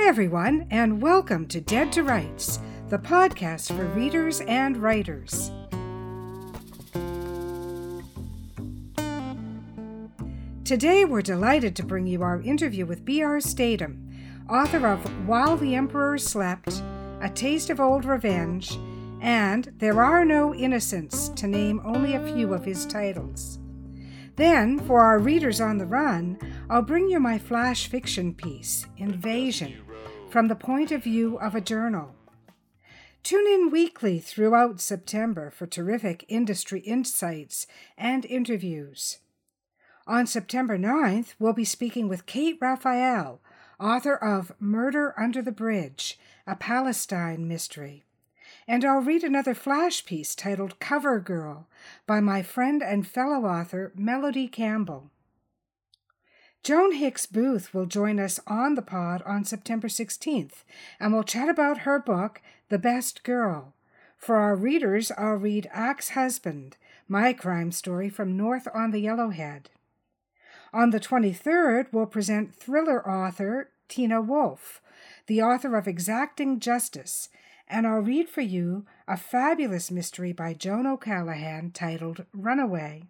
Hi, everyone, and welcome to Dead to Rights, the podcast for readers and writers. Today, we're delighted to bring you our interview with B.R. Stratton, author of While the Emperor Slept, A Taste of Old Revenge, and There Are No Innocents, to name only a few of his titles. Then, for our readers on the run, I'll bring you my flash fiction piece, Invasion, from the point of view of a journal. Tune in weekly throughout September for terrific industry insights and interviews. On September 9th, we'll be speaking with Kate Raphael, author of Murder Under the Bridge, a Palestine mystery and I'll read another flash piece titled Cover Girl by my friend and fellow author Melodie Campbell. Joan Hicks Booth will join us on the pod on September 16th, and we'll chat about her book, The Best Girl. For our readers, I'll read Axe Husband, my crime story from North on the Yellowhead. On the 23rd, we'll present thriller author Tina Wolfe, the author of Exacting Justice, and I'll read for you a fabulous mystery by Joan O'Callaghan titled Runaway.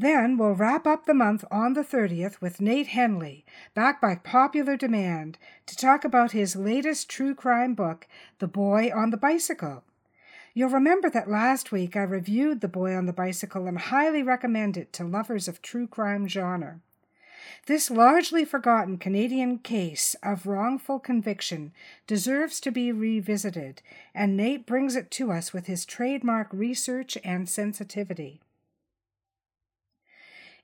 Then we'll wrap up the month on the 30th with Nate Hendley, back by popular demand, to talk about his latest true crime book, The Boy on the Bicycle. You'll remember that last week I reviewed The Boy on the Bicycle and highly recommend it to lovers of true crime genre. This largely forgotten Canadian case of wrongful conviction deserves to be revisited, and Nate brings it to us with his trademark research and sensitivity.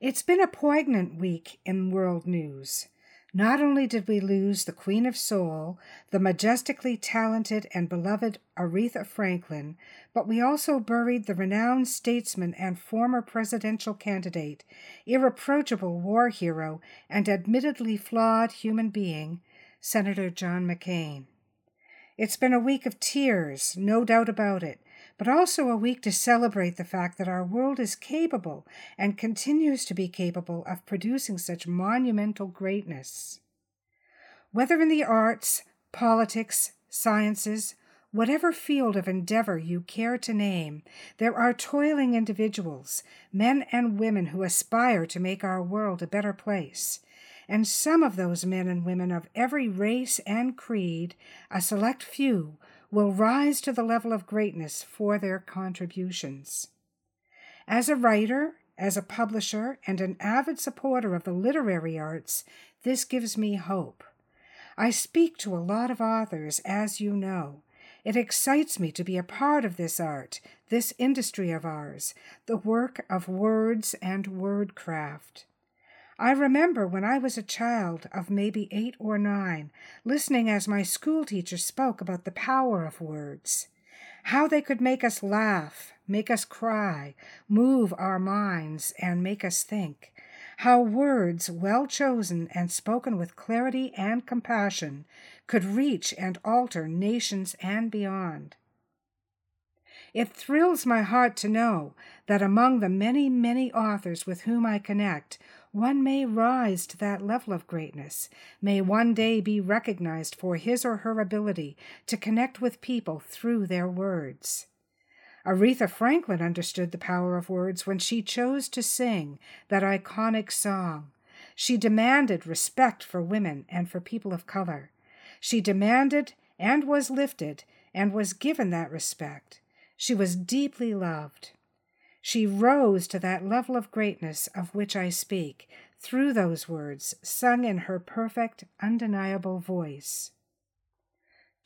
It's been a poignant week in world news. Not only did we lose the Queen of Soul, the majestically talented and beloved Aretha Franklin, but we also buried the renowned statesman and former presidential candidate, irreproachable war hero, and admittedly flawed human being, Senator John McCain. It's been a week of tears, no doubt about it, but also a week to celebrate the fact that our world is capable and continues to be capable of producing such monumental greatness. Whether in the arts, politics, sciences, whatever field of endeavor you care to name, there are toiling individuals, men and women who aspire to make our world a better place. And some of those men and women of every race and creed, a select few, will rise to the level of greatness for their contributions. As a writer, as a publisher, and an avid supporter of the literary arts, this gives me hope. I speak to a lot of authors, as you know. It excites me to be a part of this art, this industry of ours, the work of words and wordcraft. I remember when I was a child of maybe eight or nine, listening as my schoolteacher spoke about the power of words, how they could make us laugh, make us cry, move our minds, and make us think, how words well chosen and spoken with clarity and compassion could reach and alter nations and beyond. It thrills my heart to know that among the many, many authors with whom I connect, one may rise to that level of greatness, may one day be recognized for his or her ability to connect with people through their words. Aretha Franklin understood the power of words when she chose to sing that iconic song. She demanded respect for women and for people of color. She demanded and was lifted and was given that respect. She was deeply loved. She rose to that level of greatness of which I speak through those words sung in her perfect, undeniable voice.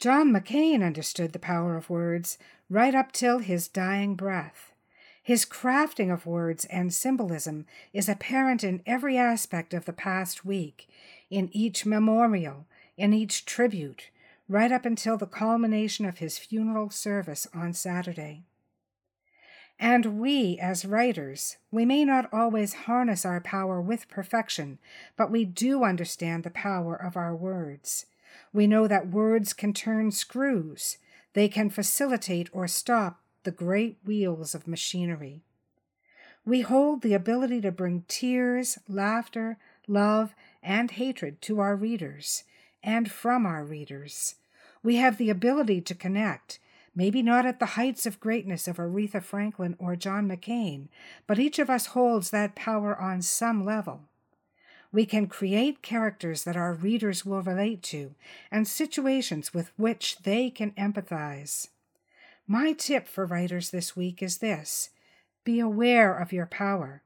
John McCain understood the power of words right up till his dying breath. His crafting of words and symbolism is apparent in every aspect of the past week, in each memorial, in each tribute, right up until the culmination of his funeral service on Saturday. And we, as writers, we may not always harness our power with perfection, but we do understand the power of our words. We know that words can turn screws, they can facilitate or stop the great wheels of machinery. We hold the ability to bring tears, laughter, love, and hatred to our readers, and from our readers. We have the ability to connect, maybe not at the heights of greatness of Aretha Franklin or John McCain, but each of us holds that power on some level. We can create characters that our readers will relate to and situations with which they can empathize. My tip for writers this week is this be aware of your power.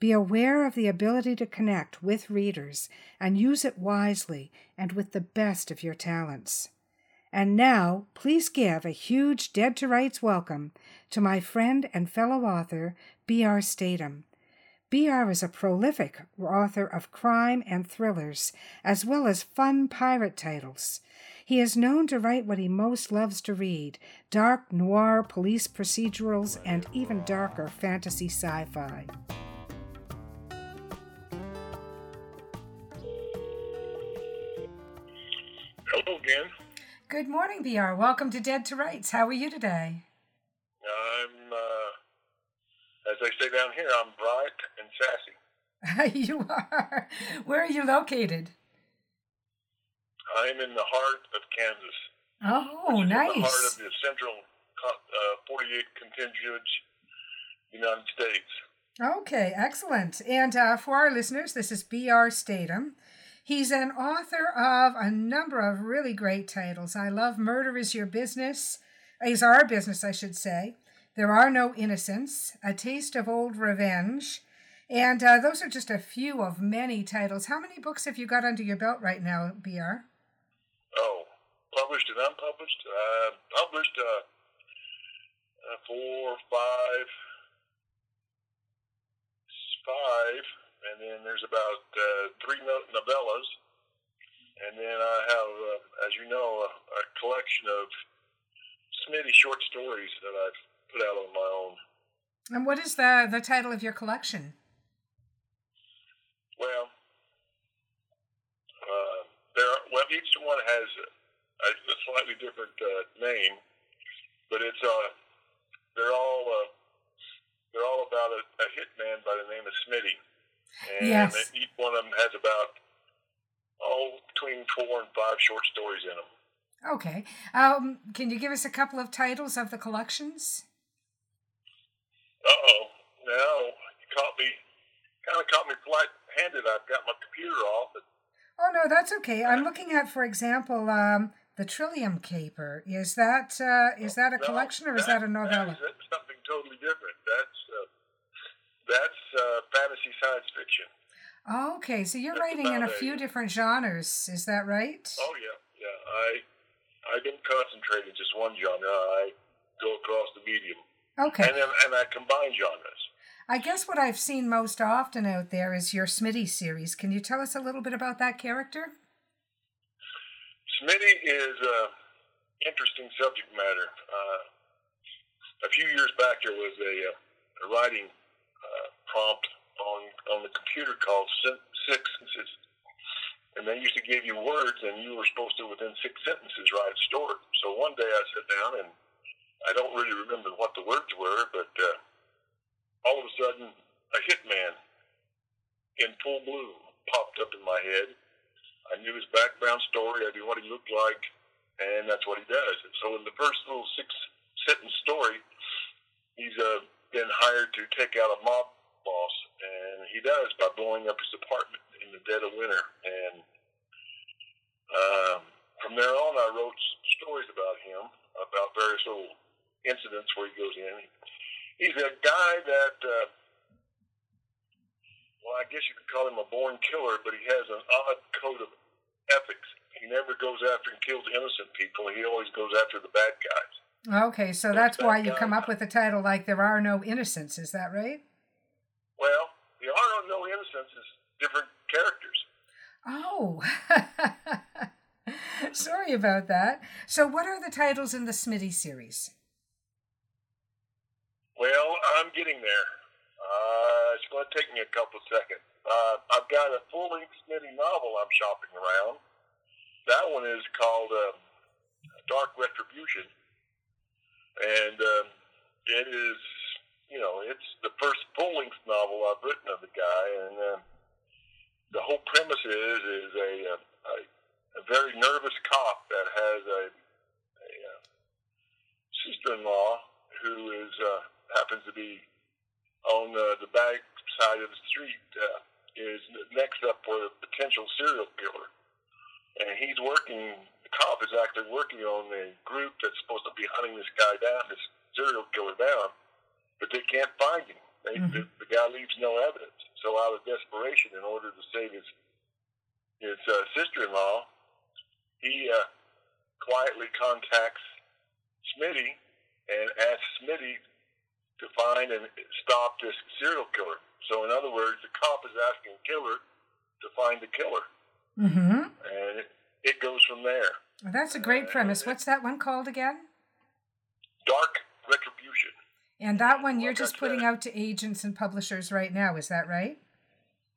Be aware of the ability to connect with readers and use it wisely and with the best of your talents. And now, please give a huge Dead to Rights welcome to my friend and fellow author, B.R. Stratton. B.R. is a prolific author of crime and thrillers, as well as fun pirate titles. He is known to write what he most loves to read dark noir police procedurals and even darker fantasy sci fi. Good morning, BR. Welcome to Dead to Rights. How are you today? I'm, uh, as they say down here, I'm bright and sassy. you are. Where are you located? I'm in the heart of Kansas. Oh, nice. In the heart of the central uh, 48 contiguous United States. Okay, excellent. And uh, for our listeners, this is B.R. Stratton. He's an author of a number of really great titles. I love Murder is Your Business, is Our Business, I should say. There Are No Innocents, A Taste of Old Revenge. And uh, those are just a few of many titles. How many books have you got under your belt right now, BR? Oh, published and unpublished? Uh, published uh, uh, four, five, five and then there's about uh, three novellas, and then I have, uh, as you know, a, a collection of Smitty short stories that I've put out on my own. And what is the the title of your collection? Well, uh, there. Well, each one has a, a slightly different uh, name, but it's uh, they're all uh, they're all about a, a hitman by the name of Smitty. And yes. each one of them has about, oh, between four and five short stories in them. Okay. Um, can you give us a couple of titles of the collections? Uh oh. Now, you caught me, kind of caught me flat handed. I've got my computer off. But, oh, no, that's okay. I'm looking at, for example, um, the Trillium Caper. Is that uh, is that a no, collection or is that, that a novella? That is something totally different. That's uh, that's uh, fantasy science fiction. Oh, okay, so you're that's writing in a few different genres, is that right? Oh yeah, yeah. I I don't concentrate in just one genre. I go across the medium. Okay. And then, and I combine genres. I guess what I've seen most often out there is your Smitty series. Can you tell us a little bit about that character? Smitty is an interesting subject matter. Uh, a few years back, there was a, a writing uh, prompt on on the computer called six sentences, and they used to give you words, and you were supposed to within six sentences write a story. So one day I sat down, and I don't really remember what the words were, but uh, all of a sudden a hitman in full bloom popped up in my head. I knew his background story. I knew what he looked like, and that's what he does. And so in the first little six sentence story, he's a been hired to take out a mob boss, and he does by blowing up his apartment in the dead of winter. And um, from there on, I wrote stories about him, about various little incidents where he goes in. He's a guy that, uh, well, I guess you could call him a born killer, but he has an odd code of ethics. He never goes after and kills innocent people. He always goes after the bad guys. Okay, so that's why you come up with a title like There Are No Innocents, is that right? Well, There Are No Innocents is different characters. Oh, sorry about that. So, what are the titles in the Smitty series? Well, I'm getting there. Uh, it's going to take me a couple of seconds. Uh, I've got a full length Smitty novel I'm shopping around. That one is called uh, Dark Retribution and um, it is you know it's the first full length novel I've written of the guy, and uh, the whole premise is is a, a, a very nervous cop that has a, a uh, sister-in-law who is uh, happens to be on uh, the back side of the street uh, is next up for a potential serial killer, and he's working. The cop is actually working on a group that's supposed to be hunting this guy down, this serial killer down, but they can't find him. They, mm-hmm. the, the guy leaves no evidence. So out of desperation, in order to save his his uh, sister-in-law, he uh, quietly contacts Smitty and asks Smitty to find and stop this serial killer. So, in other words, the cop is asking killer to find the killer, mm-hmm. and it, it goes from there. Well, that's a great premise. What's that one called again? Dark Retribution. And that one you're just putting out to agents and publishers right now, is that right?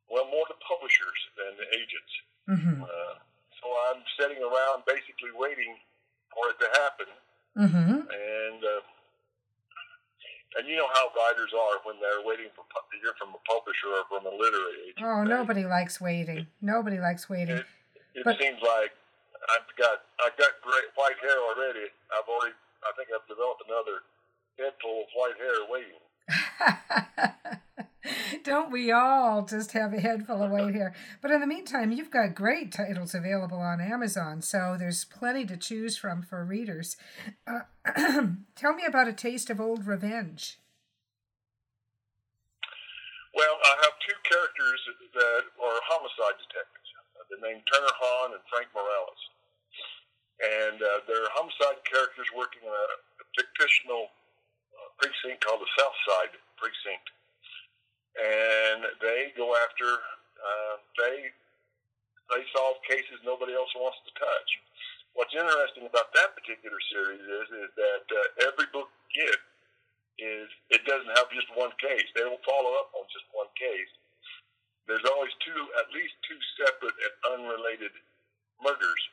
Well, more to publishers than the agents. Mm-hmm. Uh, so I'm sitting around basically waiting for it to happen. Mm-hmm. And uh, and you know how writers are when they're waiting for to hear from a publisher or from a literary agent. Oh, nobody likes waiting. Nobody likes waiting. It, it but, seems like I've got I've got great white hair already. I've already I think I've developed another head full of white hair waiting. Don't we all just have a head full of white hair? But in the meantime, you've got great titles available on Amazon, so there's plenty to choose from for readers. Uh, tell me about A Taste of Old Revenge. Well, I have two characters that are homicide detectives. They're named Turner Hahn and Frank Morales. And uh, they're homicide characters working in a fictional precinct called the South Side Precinct, and they go after uh, they they solve cases nobody else wants to touch. What's interesting about that particular series is is that uh, every book you get is it doesn't have just one case. They don't follow up on just one case. There's always two, at least two separate and unrelated murders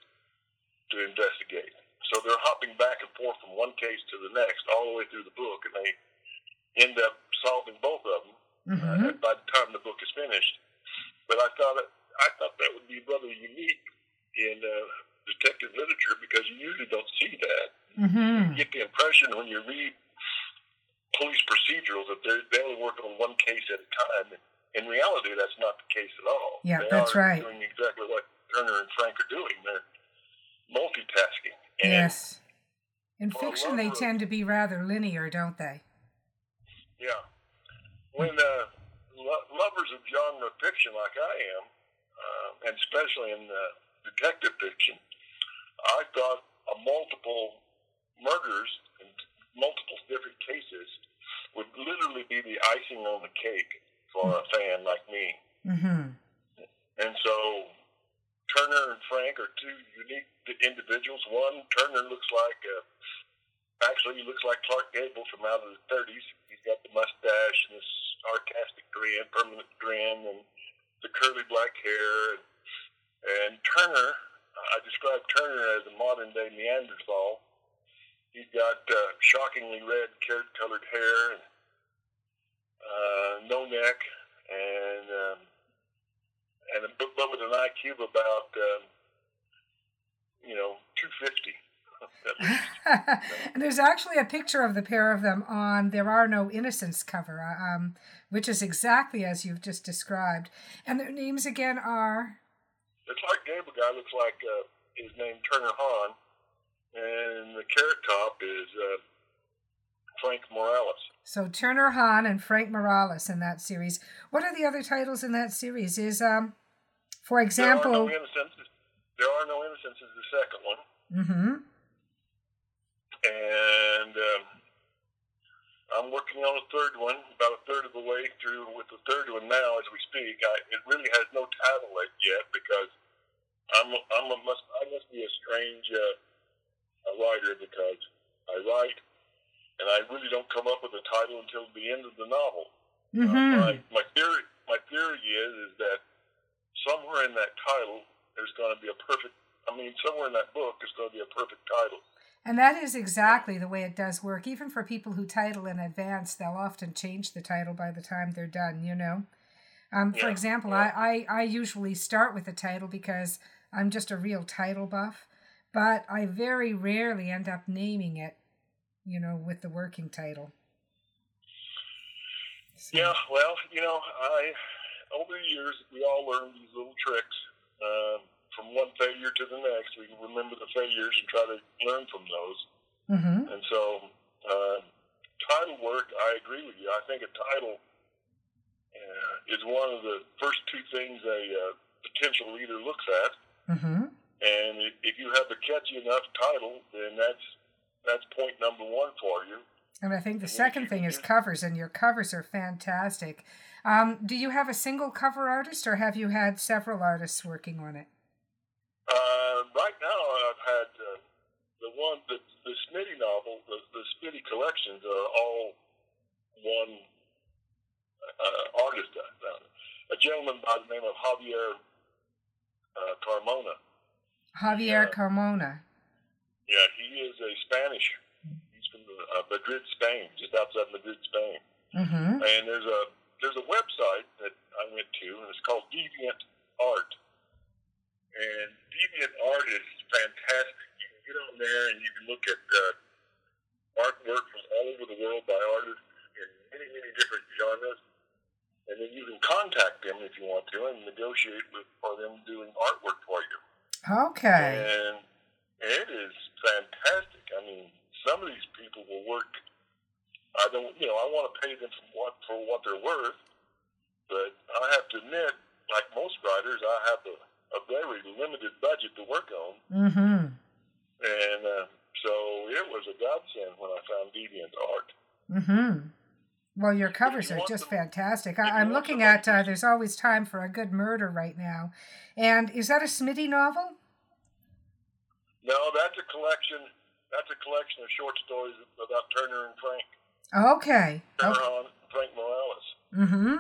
to investigate. So they're hopping back and forth from one case to the next all the way through the book, and they end up solving both of them mm-hmm. uh, by the time the book is finished. But I thought it, I thought that would be rather unique in uh, detective literature because you usually don't see that. Mm-hmm. You get the impression when you read police procedurals that they only work on one case at a time. In reality, that's not the case at all. Yeah, they that's are right. Doing exactly what Turner and Frank are doing. They're multitasking. And yes. In fiction, they tend to be rather linear, don't they? Yeah. When uh, lo- lovers of genre fiction, like I am, uh, and especially in uh, detective fiction, I thought a multiple murders and multiple different cases would literally be the icing on the cake mm-hmm. a fan like me. Mm-hmm. And so Turner and Frank are two unique individuals. One, Turner looks like, uh, actually, he looks like Clark Gable from out of the 30s. He's got the mustache and the sarcastic grin, permanent grin, and the curly black hair. And, and Turner, I describe Turner as a modern day Neanderthal. He's got uh, shockingly red, carrot colored hair, and uh, no neck, and um, and but, but with an IQ of about um, you know 250. and there's actually a picture of the pair of them on There Are No Innocents cover, uh, um, which is exactly as you've just described. And their names again are. The Clark Gable guy looks like uh, his name Turner Hahn, and the Carrot Top is uh, Frank Morales. So Turner Hahn and Frank Morales in that series. What are the other titles in that series? Is um for example, there are no innocences. There are no innocences. The second one. Mm-hmm. And um, I'm working on a third one, about a third of the way through with the third one now as we speak. I, it really has no title yet because I'm I'm a must I must be a strange uh, a writer because I write and I really don't come up with a title until the end of the novel. Mm-hmm. Uh, my, my theory my theory is is that somewhere in that title, there's going to be a perfect, I mean, somewhere in that book, there's going to be a perfect title. And that is exactly the way it does work. Even for people who title in advance, they'll often change the title by the time they're done, you know? Um, for example, yeah. I, I, I usually start with a title because I'm just a real title buff, but I very rarely end up naming it, you know, with the working title. So. Yeah, well, you know, I over the years we all learn these little tricks. Uh, from one failure to the next, we remember the failures and try to learn from those. Mm-hmm. And so, uh, title work, I agree with you. I think a title uh, is one of the first two things a uh, potential reader looks at. Mm-hmm. And if you have a catchy enough title, then that's that's point number one for you. And I think the and second thing is covers, and your covers are fantastic. Um, do you have a single cover artist, or have you had several artists working on it? Uh, right now, I've had uh, the one, the, the Smitty novel, the, the Smitty collections are all one uh, artist. A gentleman by the name of Javier uh, Carmona. Javier Carmona. Yeah, he is a Spanish. He's from uh, Madrid, Spain, just outside Madrid, Spain. Mm-hmm. And there's a there's a website that I went to, and it's called Deviant Art and deviant art is fantastic. You can get on there and you can look at uh, artwork from all over the world by artists in many, many different genres. And then you can contact them if you want to and negotiate with for them doing artwork for you. Okay. And it is fantastic. I mean, some of these people will work. I don't, you know, I want to pay them for what for what they're worth, but I have to admit, like most writers, I have the a very limited budget to work on. Mm-hmm. And uh, so it was a godsend when I found Deviant Art. Mm-hmm. Well, your covers are just fantastic. I, am looking at uh, There's Always Time for a Good Murder right now. And is that a Smitty novel? No, that's a collection. That's a collection of short stories about Turner and Frank. Okay. Turner okay. Frank Morales. Mm-hmm.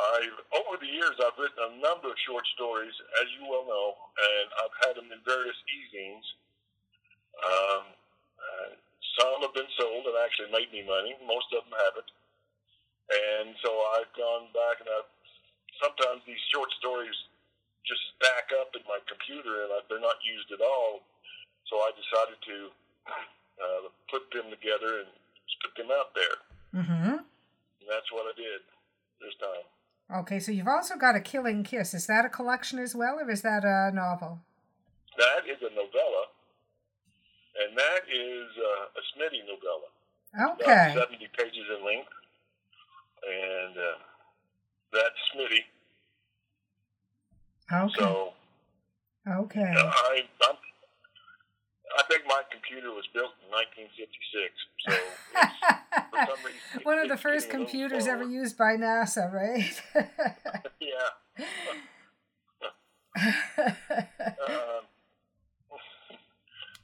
I've over the years I've written a number of short stories, as you well know, and I've had them in various e-zines. Um, uh, some have been sold and actually made me money. Most of them haven't. And so I've gone back and I've sometimes these short stories just stack up in my computer and I, they're not used at all. So I decided to uh, put them together and put them out there. Mm-hmm. And that's what I did this time. Okay, so you've also got a Killing Kiss. Is that a collection as well, or is that a novel? That is a novella, and that is uh, a Smitty novella. Okay. About 70 pages in length, and uh, that's Smitty. Okay. So, okay. I, I'm I think my computer was built in 1956. So reason, one of the first computers ever used by NASA, right? yeah. um,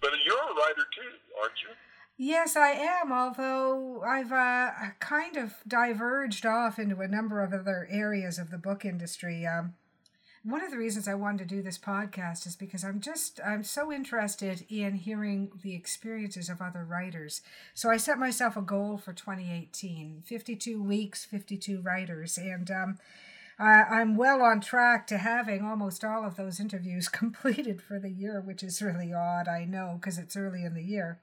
but you're a writer too, aren't you? Yes, I am, although I've uh, kind of diverged off into a number of other areas of the book industry. Um, one of the reasons I wanted to do this podcast is because I'm just I'm so interested in hearing the experiences of other writers. So I set myself a goal for 2018: 52 weeks, 52 writers, and um, I, am well on track to having almost all of those interviews completed for the year, which is really odd. I know because it's early in the year,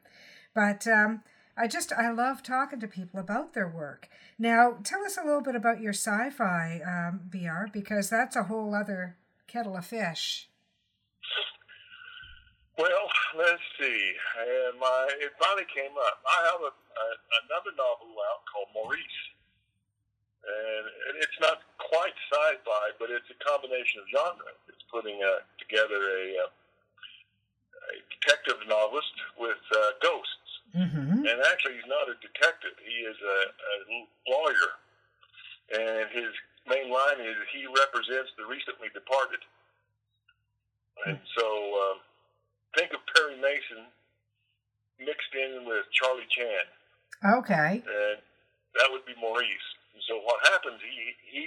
but. Um, I just I love talking to people about their work. Now, tell us a little bit about your sci-fi um, BR because that's a whole other kettle of fish. Well, let's see. Uh, my it finally came up. I have a, a another novel out called Maurice, and it's not quite sci-fi, but it's a combination of genre. It's putting uh, together a, uh, a detective novelist with uh, ghosts Mm-hmm. And actually, he's not a detective. He is a, a lawyer. And his main line is he represents the recently departed. And hmm. so um, think of Perry Mason mixed in with Charlie Chan. Okay. And that would be Maurice. And so what happens, he, he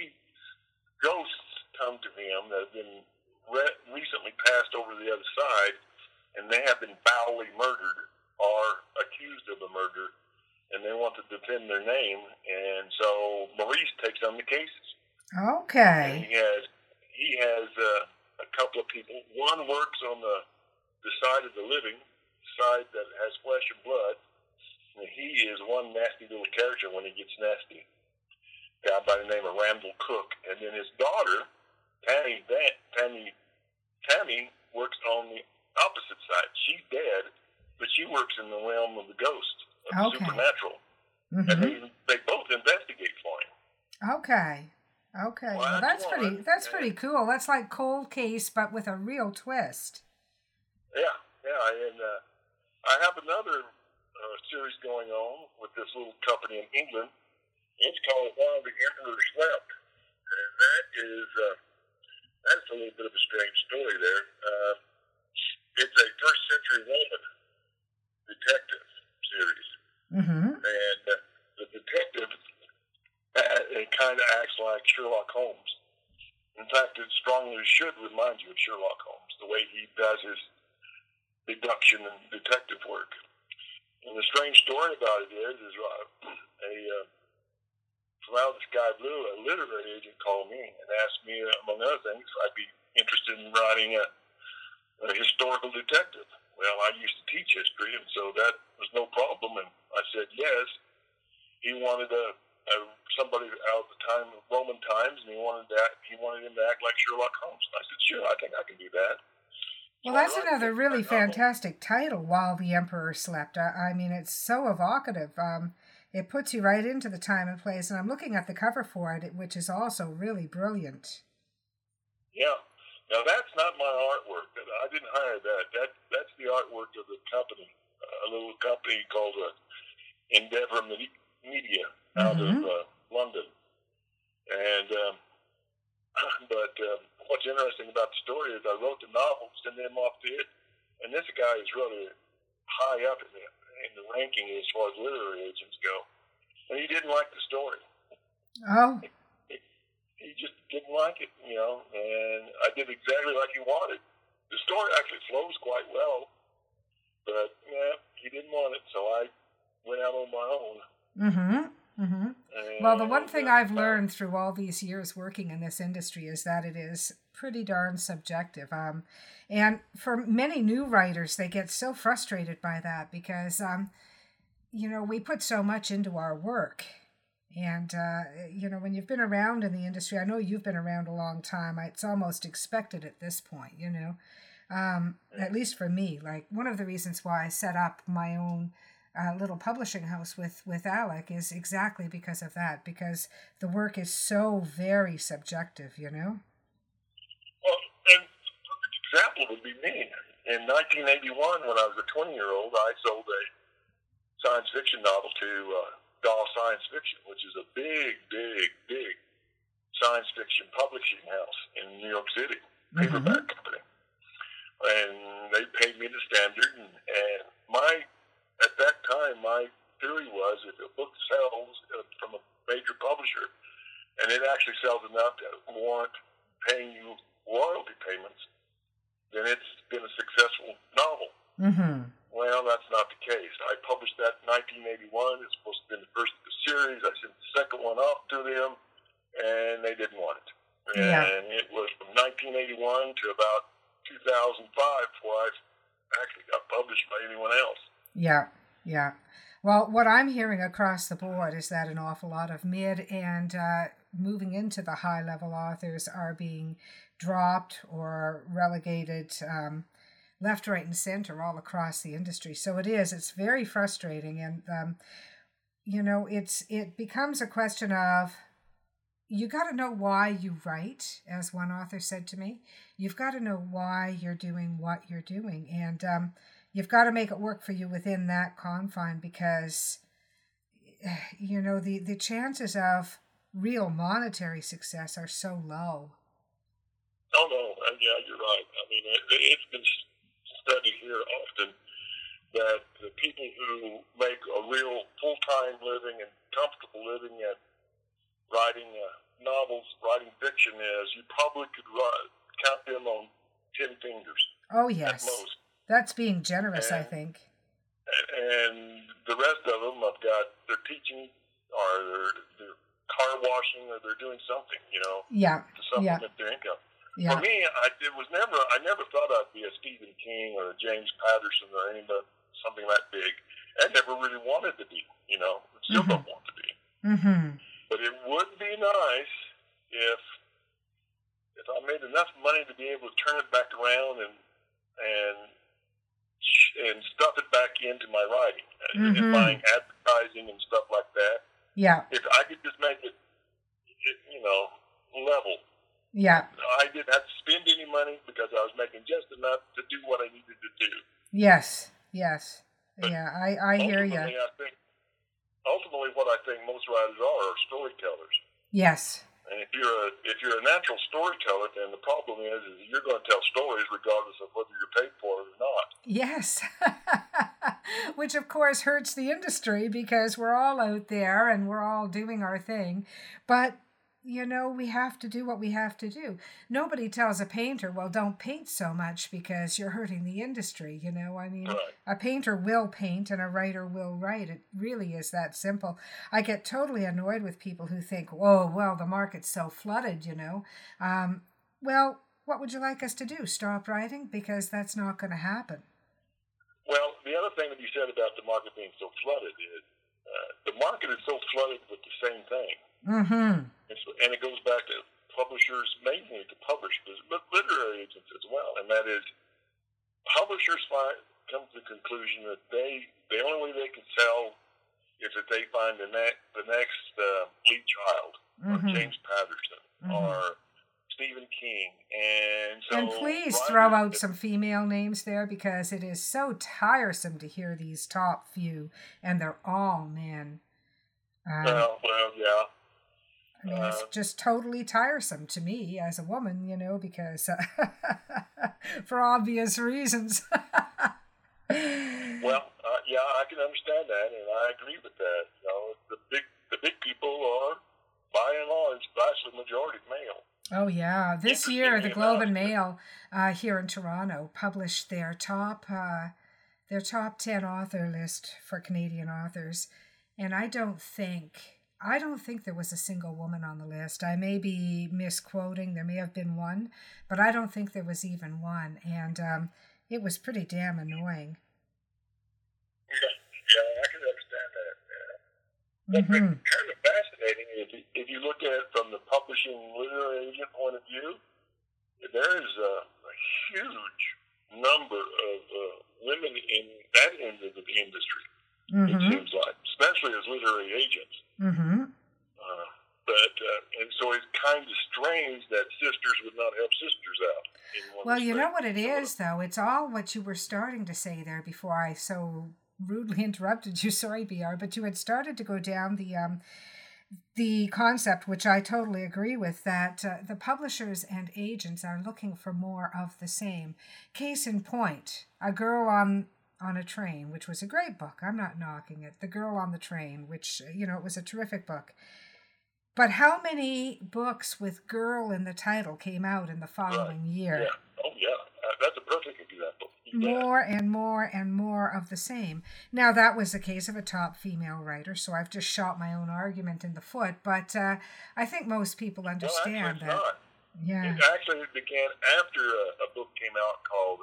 ghosts come to him that have been re- recently passed over to the other side, and they have been foully murdered are accused of a murder and they want to defend their name. And so Maurice takes on the cases. Okay. And he has he has uh, a couple of people. One works on the the side of the living, side that has flesh and blood. And he is one nasty little character when he gets nasty. Guy by the name of Randall Cook, and then his daughter, Tammy Tammy Tammy works on the opposite side. She's dead, but she works in the realm of the ghost, of Okay. the supernatural, Mm-hmm. and they, they both investigate for him. Okay. Okay. Well, Well, that's pretty. That's pretty cool. That's like cold case, but with a real twist. Yeah, yeah, and uh, I have another uh, series going on with this little company in England. It's called While the Emperor Slept, and that is uh, that's a little bit of a strange story there. Uh, it's a first century Roman detective series, Mm-hmm. and uh, the detective uh, it kind of acts like Sherlock Holmes. In fact, it strongly should remind you of Sherlock Holmes, the way he does his deduction and detective work. And the strange story about it is, is uh, a uh, from out of the sky blue, a literary agent called me and asked me, uh, among other things, if I'd be interested in writing a, a historical detective. Well, I used to teach history, and so that was no problem. And I said yes. He wanted a, a somebody out of the time of Roman times, and he wanted that. He wanted him to act like Sherlock Holmes. And I said, sure, I think I can do that. Well, So that's another really fantastic title. While the Emperor slept. I, I mean, it's so evocative. Um, it puts you right into the time and place. And I'm looking at the cover for it, which is also really brilliant. Yeah. Now that's not my artwork. I didn't hire that. That that's the artwork of the company, a little company called uh, Endeavor Media out Mhm. of uh, London. And um, but um, what's interesting about the story is I wrote the novel, sent them off to it, and this guy is really high up in the in the ranking as far as literary agents go, and he didn't like the story Oh, he just didn't like it, you know, and I did exactly like he wanted. The story actually flows quite well, but yeah, he didn't want it, so I went out on my own. mm-hmm. Mm-hmm. And, Well, the one thing uh, I've learned through all these years working in this industry is that it is pretty darn subjective. Um, and for many new writers, they get so frustrated by that because, um, you know, we put so much into our work. And, uh, you know, when you've been around in the industry, I know you've been around a long time, it's almost expected at this point, you know. Um, at least for me, like one of the reasons why I set up my own uh, little publishing house with with Alec is exactly because of that. Because the work is so very subjective, you know. Well, and example would be me. In 1981, when I was a 20 year old, I sold a science fiction novel to uh, Daw Science Fiction, which is a big, big, big science fiction publishing house in New York City, paperback company. And they paid me the standard, and, and my at that time my theory was if a book sells uh, from a major publisher, and it actually sells enough to warrant paying you royalty payments, then it's been a successful novel. Mm-hmm. Well, that's not the case. I published that in 1981. It's supposed to be the first of the series. I sent the second one off to them, and they didn't want it. Yeah. And it was from 1981 to about 2005 before I actually got published by anyone else. Yeah, yeah. Well, what I'm hearing across the board is that an awful lot of mid and uh, moving into the high level authors are being dropped or relegated um, left, right, and center all across the industry. So it is. It's very frustrating, and um, you know, it's it becomes a question of you got to know why you write, as one author said to me. You've got to know why you're doing what you're doing, and um, you've got to make it work for you within that confine because you know the the chances of real monetary success are so low. Oh no, uh, yeah, you're right. I mean, it, it's been studied here often that the people who make a real full-time living and comfortable living at writing uh, novels, writing fiction is, you probably could write, count them on ten fingers Oh at yes, most. That's being generous, I think. And the rest of them, I've got they're teaching or they're, they're car washing or they're doing something, you know, Yeah, to supplement their income. Yeah. For me, I it was never. I never thought I'd be a Stephen King or a James Patterson or anybody something that big. I never really wanted to be. You know, still Mhm. don't want to be. Mm-hmm. But it would be nice if if I made enough money to be able to turn it back around and and and stuff it back into my writing Mhm. and buying advertising and stuff like that. Yeah. If I could just make it, it you know, level. Yeah. I didn't have to spend any money because I was making just enough to do what I needed to do. Yes. Yes. Yeah. I I hear you. I think ultimately what I think most writers are are storytellers. Yes. And if you're a if you're a natural storyteller, then the problem is is you're going to tell stories regardless of whether you're paid for it or not. Yes. Which, of course, hurts the industry because we're all out there and we're all doing our thing. But, you know, we have to do what we have to do. Nobody tells a painter, well, don't paint so much because you're hurting the industry. You know, I mean, Right. a painter will paint and a writer will write. It really is that simple. I get totally annoyed with people who think, oh, well, the market's so flooded, you know. Um, well, what would you like us to do? Stop writing? Because that's not going to happen. Well, the other thing that you said about the market being so flooded is uh, the market is so flooded with the same thing. Mm-hmm. It's, and it goes back to publishers, mainly to publishers, but literary agents as well. And that is, publishers find, come to the conclusion that they the only way they can sell is that they find the next the next uh, Lee Child or Mhm. James Patterson Mhm. or Stephen King, and so and please throw out some female names there because it is so tiresome to hear these top few, and they're all men. Um, Well, well, yeah. I mean, it's uh, just totally tiresome to me as a woman, you know, because uh, for obvious reasons. Well, uh, yeah, I can understand that, and I agree with that. You know, the big the big people are, by and large, vastly majority male. Oh yeah, this year the Globe and Mail uh, here in Toronto published their top uh, their top ten author list for Canadian authors, and I don't think I don't think there was a single woman on the list. I may be misquoting. There may have been one, but I don't think there was even one, and um, it was pretty damn annoying. Yeah, yeah, I can understand that. Yeah. But hmm kind of fascinating if you, if you look at it from the publishing literary agent point of view. There is a, a huge number of uh, women in that end of the industry. It hmm seems like, especially as literary agents. hmm Uh, but uh, and so it's kind of strange that sisters would not help sisters out. In one Well, you know what it is, though. It's all what you were starting to say there before I so rudely interrupted you. Sorry, Br, but you had started to go down the um, the concept, which I totally agree with, that uh, the publishers and agents are looking for more of the same. Case in point, a girl on on a train, which was a great book. I'm not knocking it. The Girl on the Train, which you know, it was a terrific book. But how many books with girl in the title came out in the following year? Yeah. Oh yeah. Uh, that's a perfect example. Bet. more and more and more of the same. Now, that was the case of a top female writer, so I've just shot my own argument in the foot, but uh, I think most people No, understand it's that. not. Yeah. It actually began after a, a book came out called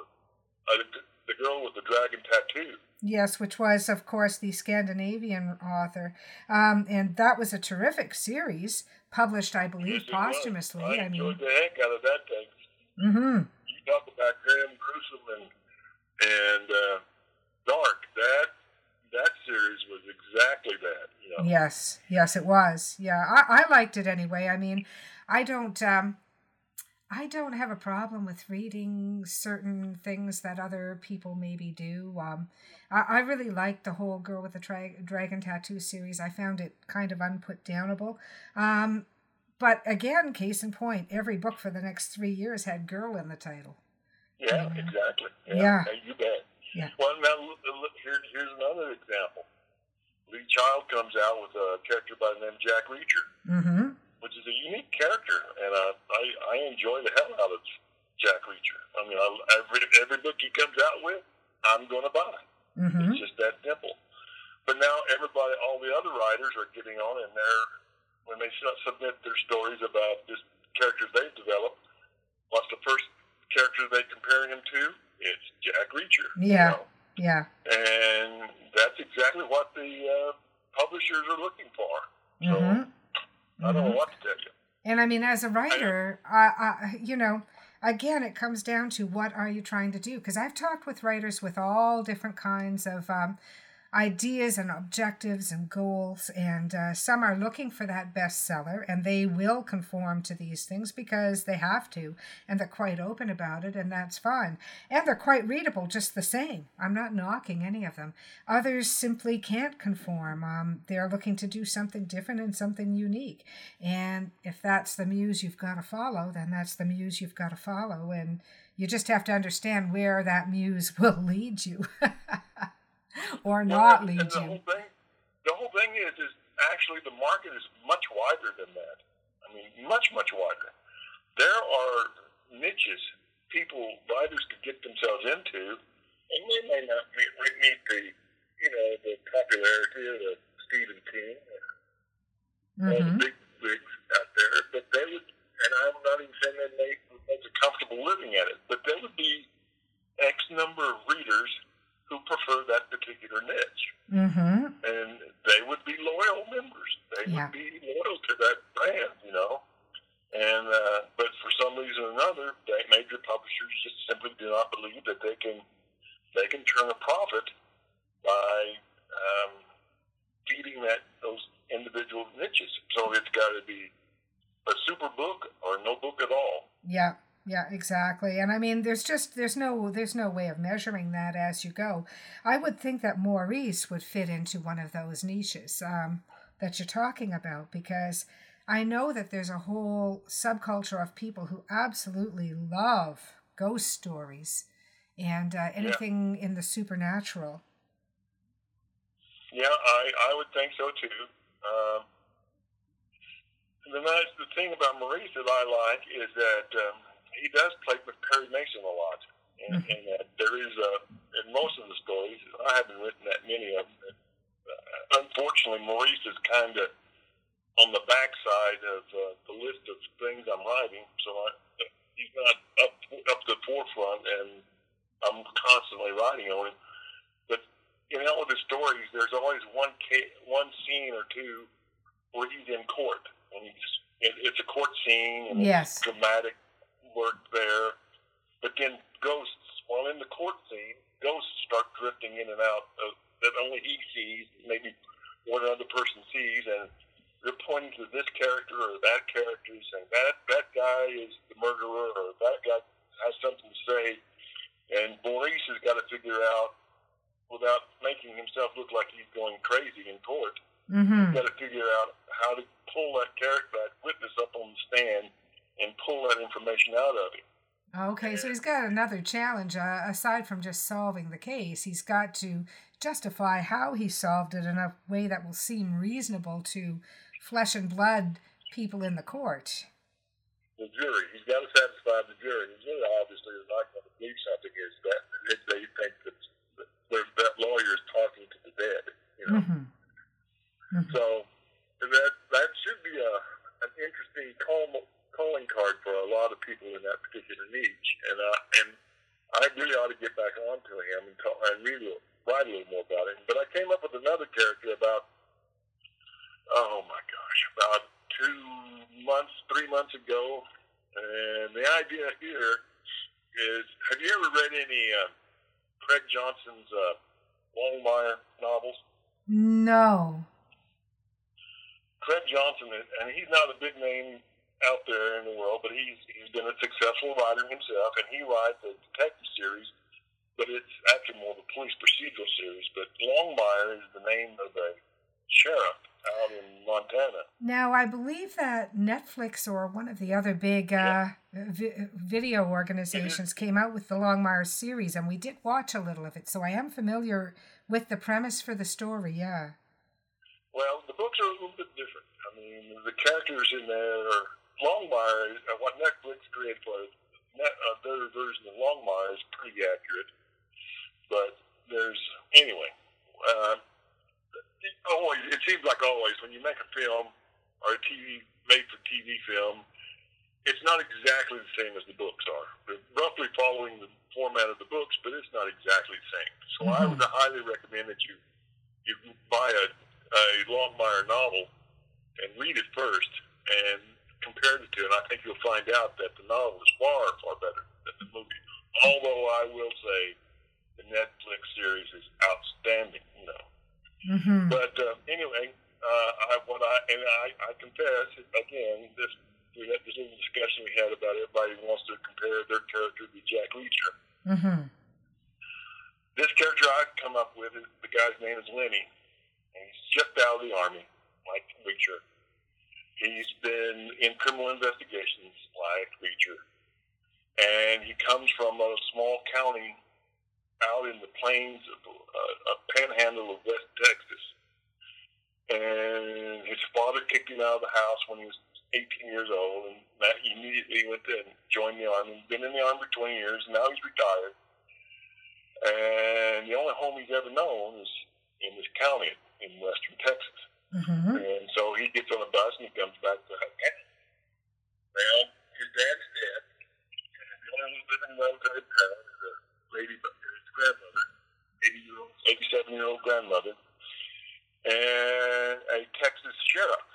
uh, "The Girl with the Dragon Tattoo." Yes, which was, of course, the Scandinavian author. Um, and that was a terrific series, published, I believe, Yes, posthumously. I I mean, enjoyed the heck out of that thing. hmm You talk about grim, gruesome, and and uh, dark. That that series was exactly that. You know. Yes, yes, it was. Yeah, I, I liked it anyway. I mean, I don't, um, I don't have a problem with reading certain things that other people maybe do. Um, I, I really liked the whole Girl with the Tra- Dragon Tattoo series. I found it kind of unputdownable. Um, but again, case in point, every book for the next three years had "girl" in the title. Yeah, exactly. Yeah. Hey, you bet. Yeah. Well, now here, here's another example. Lee Child comes out with a character by the name of Jack Reacher, Mm-hmm. Which is a unique character, and uh, I I enjoy the hell out of Jack Reacher. I mean, I, every every book he comes out with, I'm going to buy. Mm-hmm. It's just that simple. But now everybody, all the other writers are getting on, and they're when they submit their stories about just characters they've developed, what's the first character they compare him to? It's Jack Reacher. Yeah. You know? Yeah. And that's exactly what the uh, publishers are looking for. So mm-hmm. I don't mm-hmm. know what to tell you. And I mean, as a writer, I, I, you know, again, it comes down to what are you trying to do? Because I've talked with writers with all different kinds of um, ideas and objectives and goals. And uh, some are looking for that bestseller and they will conform to these things because they have to. And they're quite open about it, and that's fine. And they're quite readable just the same. I'm not knocking any of them. Others simply can't conform. Um, they're looking to do something different and something unique. And if that's the muse you've got to follow, then that's the muse you've got to follow. And you just have to understand where that muse will lead you. or well, not lead the you. Whole thing, the whole thing is, is actually the market is much wider than that. I mean, much, much wider. There are niches people, writers could get themselves into, and they may not meet, meet the, you know, the popularity of the Stephen King or mm-hmm. all the mm-hmm. big wigs out there, but they would, and I'm not even saying that they would make a comfortable living at it, but there would be X number of readers who prefer that particular niche. Mm-hmm. And they would be loyal members. They yeah. would be loyal to that brand, you know. And uh, but for some reason or another, major publishers just simply do not believe that they can they can turn a profit by um, feeding that those individual niches. So it's got to be a super book or no book at all. Yeah. Yeah, exactly. And I mean there's just there's no there's no way of measuring that as you go. I would think that Maurice would fit into one of those niches um, that you're talking about because I know that there's a whole subculture of people who absolutely love ghost stories and uh, anything yeah. in the supernatural. Yeah, I, I would think so too. Um, the nice the thing about Maurice that I like is that um, he does play with Perry Mason a lot, and, mm-hmm. and uh, there is a in most of the stories. I haven't written that many of them. Uh, unfortunately, Maurice is kind of on the backside of uh, the list of things I'm writing, so I, he's not up up the forefront, and I'm constantly writing on him. But in all of his stories, there's always one ca- one scene or two where he's in court, and he's it, it's a court scene, and yes. it's dramatic work there. But then ghosts, while in the court scene, ghosts start drifting in and out of, that only he sees, maybe one other person sees, and they're pointing to this character or that character, saying that that guy is the murderer or that guy has something to say. And Maurice has got to figure out, without making himself look like he's going crazy in court, mm-hmm. he's got to figure out how to pull that character, that witness up on the stand and pull that information out of him. Okay, so he's got another challenge uh, aside from just solving the case. He's got to justify how he solved it in a way that will seem reasonable to flesh and blood people in the court. The jury, he's got to satisfy the jury. The jury obviously is not going to believe something is that if they think that, that that lawyer is talking to the dead. You know, mm-hmm. Mm-hmm. so that that should be a an interesting calm calling card for a lot of people in that particular niche, and uh, and I really ought to get back onto him and, talk, and read a, write a little more about him. But I came up with another character about oh my gosh, about two months, three months ago, and the idea here is: Have you ever read any uh, Craig Johnson's uh, Longmire novels? No. Craig Johnson, and he's not a big name out there in the world, but he's he's been a successful writer himself, and he writes a detective series, but it's actually more of a police procedural series. But Longmire is the name of a sheriff out in Montana. Now, I believe that Netflix or one of the other big uh, vi- video organizations mm-hmm. came out with the Longmire series, and we did watch a little of it, so I am familiar with the premise for the story. Yeah. Well, the books are a little bit different. I mean, the characters in there are Longmire, uh, what Netflix created was net, uh, their version of Longmire is pretty accurate. But there's anyway. Uh, always, it seems like always when you make a film or a TV made for TV film, it's not exactly the same as the books are. They're roughly following the format of the books, but it's not exactly the same. So mm-hmm. I would highly recommend that you you buy a, a Longmire novel and read it first and compare the two, and I think you'll find out that the novel is far far better than the movie. Although I will say the Netflix series is outstanding, you know. Mm-hmm. But uh, anyway, uh, I, what I and I, I confess again this we had this little discussion we had about everybody wants to compare their character to Jack Reacher. Mm-hmm. This character I've come up with, is, the guy's name is Lenny, and he's just out of the army, like Reacher. He's been in criminal investigations, like Reacher, and he comes from a small county out in the plains of uh, a panhandle of West Texas. And his father kicked him out of the house when he was 18 years old, and Matt immediately went to join the army. He's Been in the army for 20 years, and now he's retired. And the only home he's ever known is in this county in western Texas. Mm-hmm. And so he gets on a bus and he comes back to Havana. Well, his dad's dead. And the only living relative in town is a lady, his grandmother, 80 year old, 87 year old grandmother, and a Texas sheriff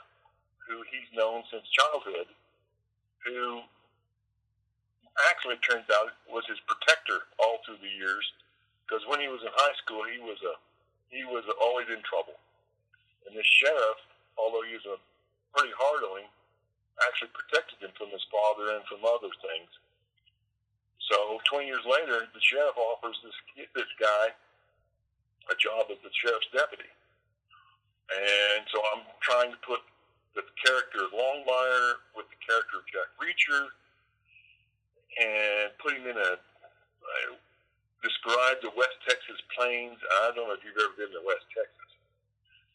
who he's known since childhood, who actually turns out was his protector all through the years. Because when he was in high school, he was a he was always in trouble, and this sheriff, although he was a pretty hard on him, actually protected him from his father and from other things. So 20 years later, the sheriff offers this this guy a job as the sheriff's deputy. And so I'm trying to put the character of Longmire with the character of Jack Reacher and put him in a, I describe the West Texas plains. I don't know if you've ever been to West Texas,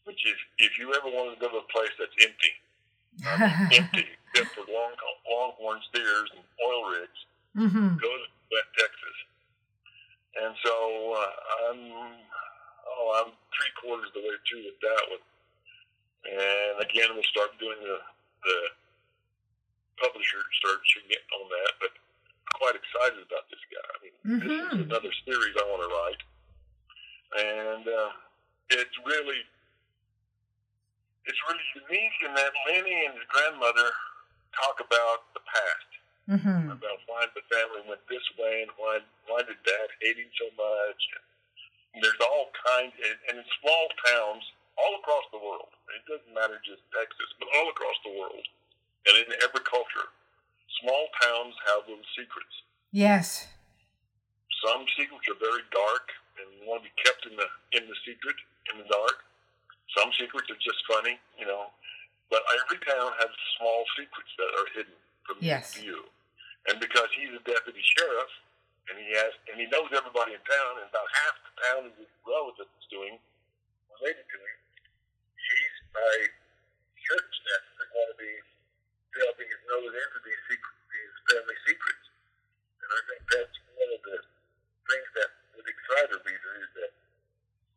which is if you ever want to go to a place that's empty, empty except for long, longhorn steers and oil rigs, mm-hmm. go to West Texas. And so uh, I'm, oh, I'm three quarters of the way through with that one, and again, we'll start doing the, the publisher search and getting on that. But I'm quite excited about this guy. I mean, mm-hmm. this is mm-hmm. another series I want to write, and uh, it's really it's really unique in that Lenny and his grandmother talk about the past. Mm-hmm. About why the family went this way and why why did Dad hate him so much. And there's all kinds, and, and in small towns, all across the world. It doesn't matter just Texas, but all across the world and in every culture. Small towns have little secrets. Yes. Some secrets are very dark and want to be kept in the in the secret, in the dark. Some secrets are just funny, you know. But every town has small secrets that are hidden from yes. view. And because he's a deputy sheriff, and he has and he knows everybody in town, and about half the town is his relatives to him, related to him, he's my circumstances that want to be delving his nose into these secrets, these family secrets. And I think that's one of the things that would excite a reader is that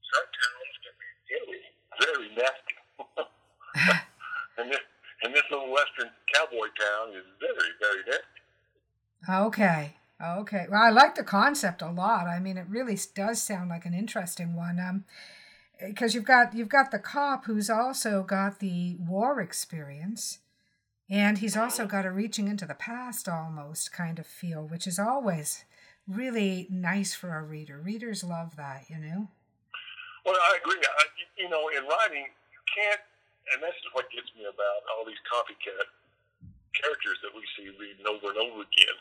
some towns can be really very nasty. and this and this little western cowboy town is very, very nasty. Okay. Okay. Well, I like the concept a lot. I mean, it really does sound like an interesting one. Um, because you've got you've got the cop who's also got the war experience and he's also got a reaching into the past almost kind of feel which is always really nice for a reader readers love that you know well i agree I, you know in writing you can't and this is what gets me about all these copycat characters that we see reading over and over again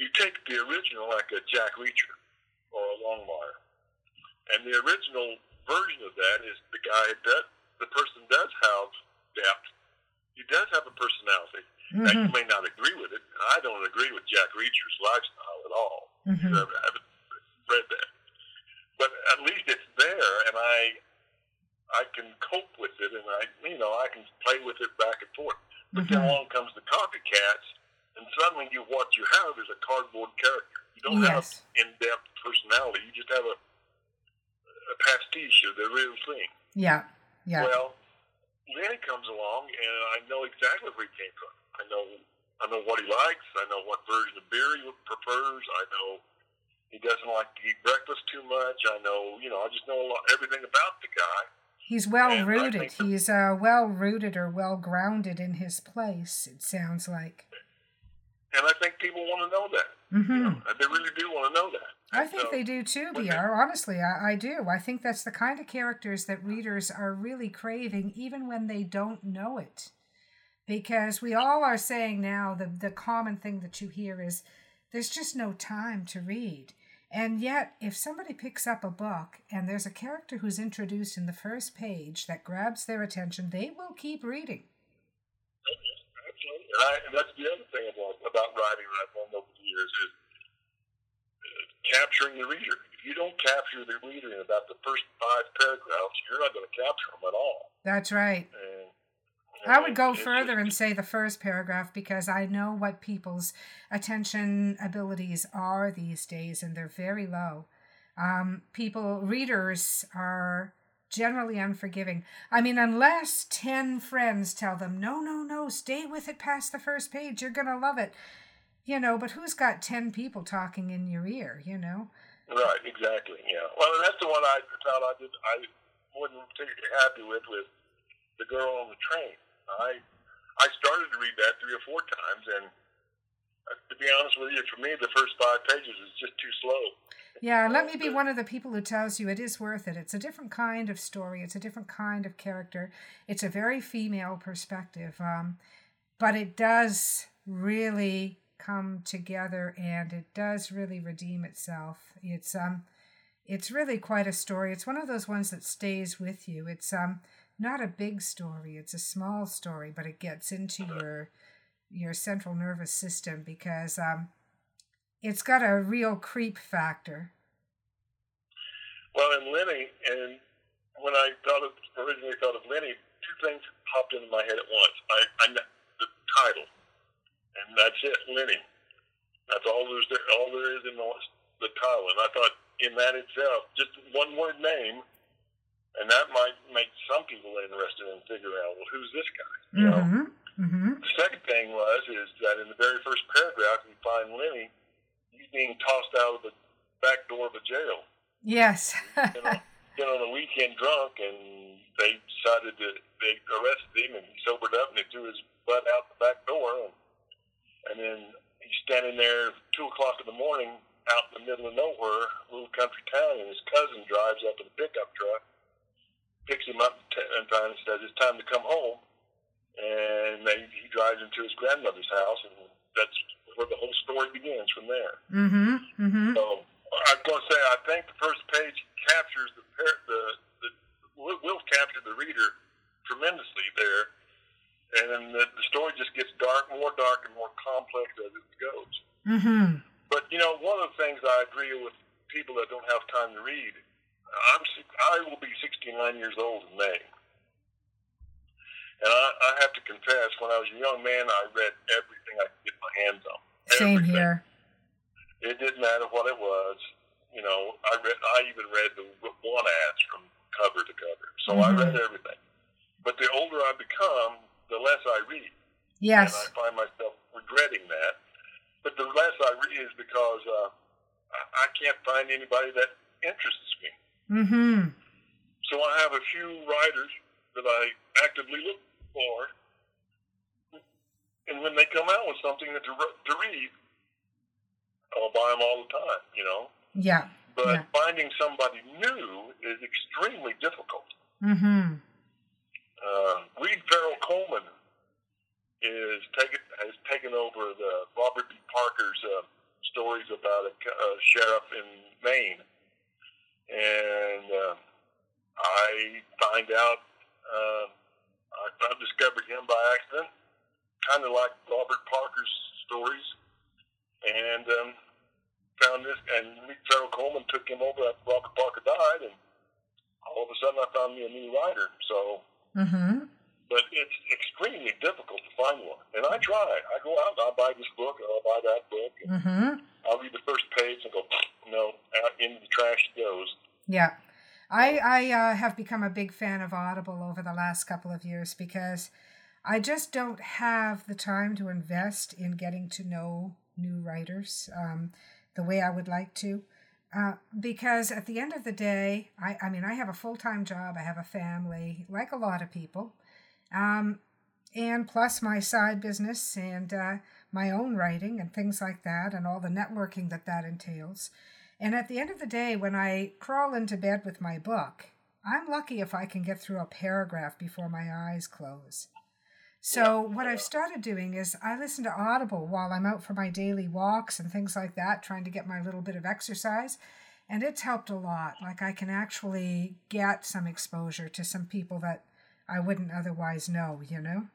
you take the original like a jack reacher or a longmire and the original version of that is the guy that the person does have depth. He does have a personality. Mm-hmm. Now, you may not agree with it. I don't agree with Jack Reacher's lifestyle at all. Mm-hmm. I haven't read that, but at least it's there, and I I can cope with it, and I you know I can play with it back and forth. But mm-hmm. then along comes the copycats, and suddenly you what you have is a cardboard character. You don't yes. have in-depth personality. You just have a a pastiche of the real thing. Yeah, yeah. Well, Lenny comes along, and I know exactly where he came from. I know I know what he likes. I know what version of beer he prefers. I know he doesn't like to eat breakfast too much. I know, you know, I just know a lot, everything about the guy. He's well rooted. He's uh, well rooted or well grounded in his place. It sounds like. And I think people want to know that. Mm-hmm. You know, they really do want to know that. I think so, they do too, Br. Honestly, I, I do. I think that's the kind of characters that readers are really craving, even when they don't know it. Because we all are saying now the the common thing that you hear is there's just no time to read. And yet, if somebody picks up a book and there's a character who's introduced in the first page that grabs their attention, they will keep reading. Absolutely. And, I, and that's the other thing about, about writing that I've learned over the years is uh, capturing the reader. If you don't capture the reader in about the first five paragraphs, you're not going to capture them at all. That's right. And, I would go further and say the first paragraph because I know what people's attention abilities are these days, and they're very low. Um, people, readers are generally unforgiving. I mean, unless 10 friends tell them, no, no, no, stay with it past the first page, you're going to love it. You know, but who's got 10 people talking in your ear, you know? Right, exactly, yeah. Well, and that's the one I thought I did, I wasn't particularly happy with, with the girl on the train. I I started to read that three or four times, and uh, to be honest with you, for me, the first five pages is just too slow. Yeah, let me be one of the people who tells you it is worth it. It's a different kind of story. It's a different kind of character. It's a very female perspective, um, but it does really come together, and it does really redeem itself. It's um, it's really quite a story. It's one of those ones that stays with you. It's um, not a big story it's a small story but it gets into your your central nervous system because um, it's got a real creep factor. Well in lenny and when i thought of originally thought of lenny two things popped into my head at once. I, I the title and that's it lenny. That's all there's there all there is in the, the title. And i thought in that itself just one word name and that might make some people interested in figuring out, well, who's this guy? You mm-hmm. know? Mm-hmm. The second thing was is that in the very first paragraph, we find Lenny he's being tossed out of the back door of a jail. Yes. you know, on a weekend drunk, and they decided to they arrested him, and he sobered up, and they threw his butt out the back door, and, and then he's standing there two o'clock in the morning out in the middle of nowhere, little country town, and his cousin drives up in a pickup truck picks him up and says it's time to come home, and they, he drives into his grandmother's house, and that's where the whole story begins from there. Mm-hmm. mm-hmm. So I'm going to say I think the first page captures the the, the will capture the reader tremendously there, and then the, the story just gets dark, more dark, and more complex as it goes. Mm-hmm. But you know, one of the things I agree with people that don't have time to read I'm I will be 69 years old in May. And I, I have to confess, when I was a young man, I read everything I could get my hands on. Same here. It didn't matter what it was. You know, I read. I even read the one ads from cover to cover. So mm-hmm. I read everything. But the older I become, the less I read. Yes. And I find myself regretting that. But the less I read is because uh, I can't find anybody that interests me. Mm-hmm. So I have a few writers that I actively look for, and when they come out with something to, to read, I'll buy them all the time. You know. Yeah. But yeah. finding somebody new is extremely difficult. Mm-hmm. Uh, Reed Farrell Coleman is taken has taken over the Robert B. Parker's uh, stories about a, a sheriff in Maine and uh, I find out uh, I, I discovered him by accident, kind of like Robert Parker's stories, and um, found this. And Reed Farrell Coleman took him over after Robert Parker died, and all of a sudden I found me a new writer. So. Mm-hmm. But it's extremely difficult to find one, and I try. I go out and I buy this book, or I'll buy that book. And mm-hmm. I'll read the first page and go, no, out into the trash it goes. Yeah. I, I uh, have become a big fan of Audible over the last couple of years because I just don't have the time to invest in getting to know new writers um, the way I would like to. Uh, because at the end of the day, I, I mean, I have a full time job, I have a family, like a lot of people, um, and plus my side business and uh, my own writing and things like that, and all the networking that that entails. And at the end of the day, when I crawl into bed with my book, I'm lucky if I can get through a paragraph before my eyes close. So, what I've started doing is I listen to Audible while I'm out for my daily walks and things like that, trying to get my little bit of exercise. And it's helped a lot. Like, I can actually get some exposure to some people that I wouldn't otherwise know, you know?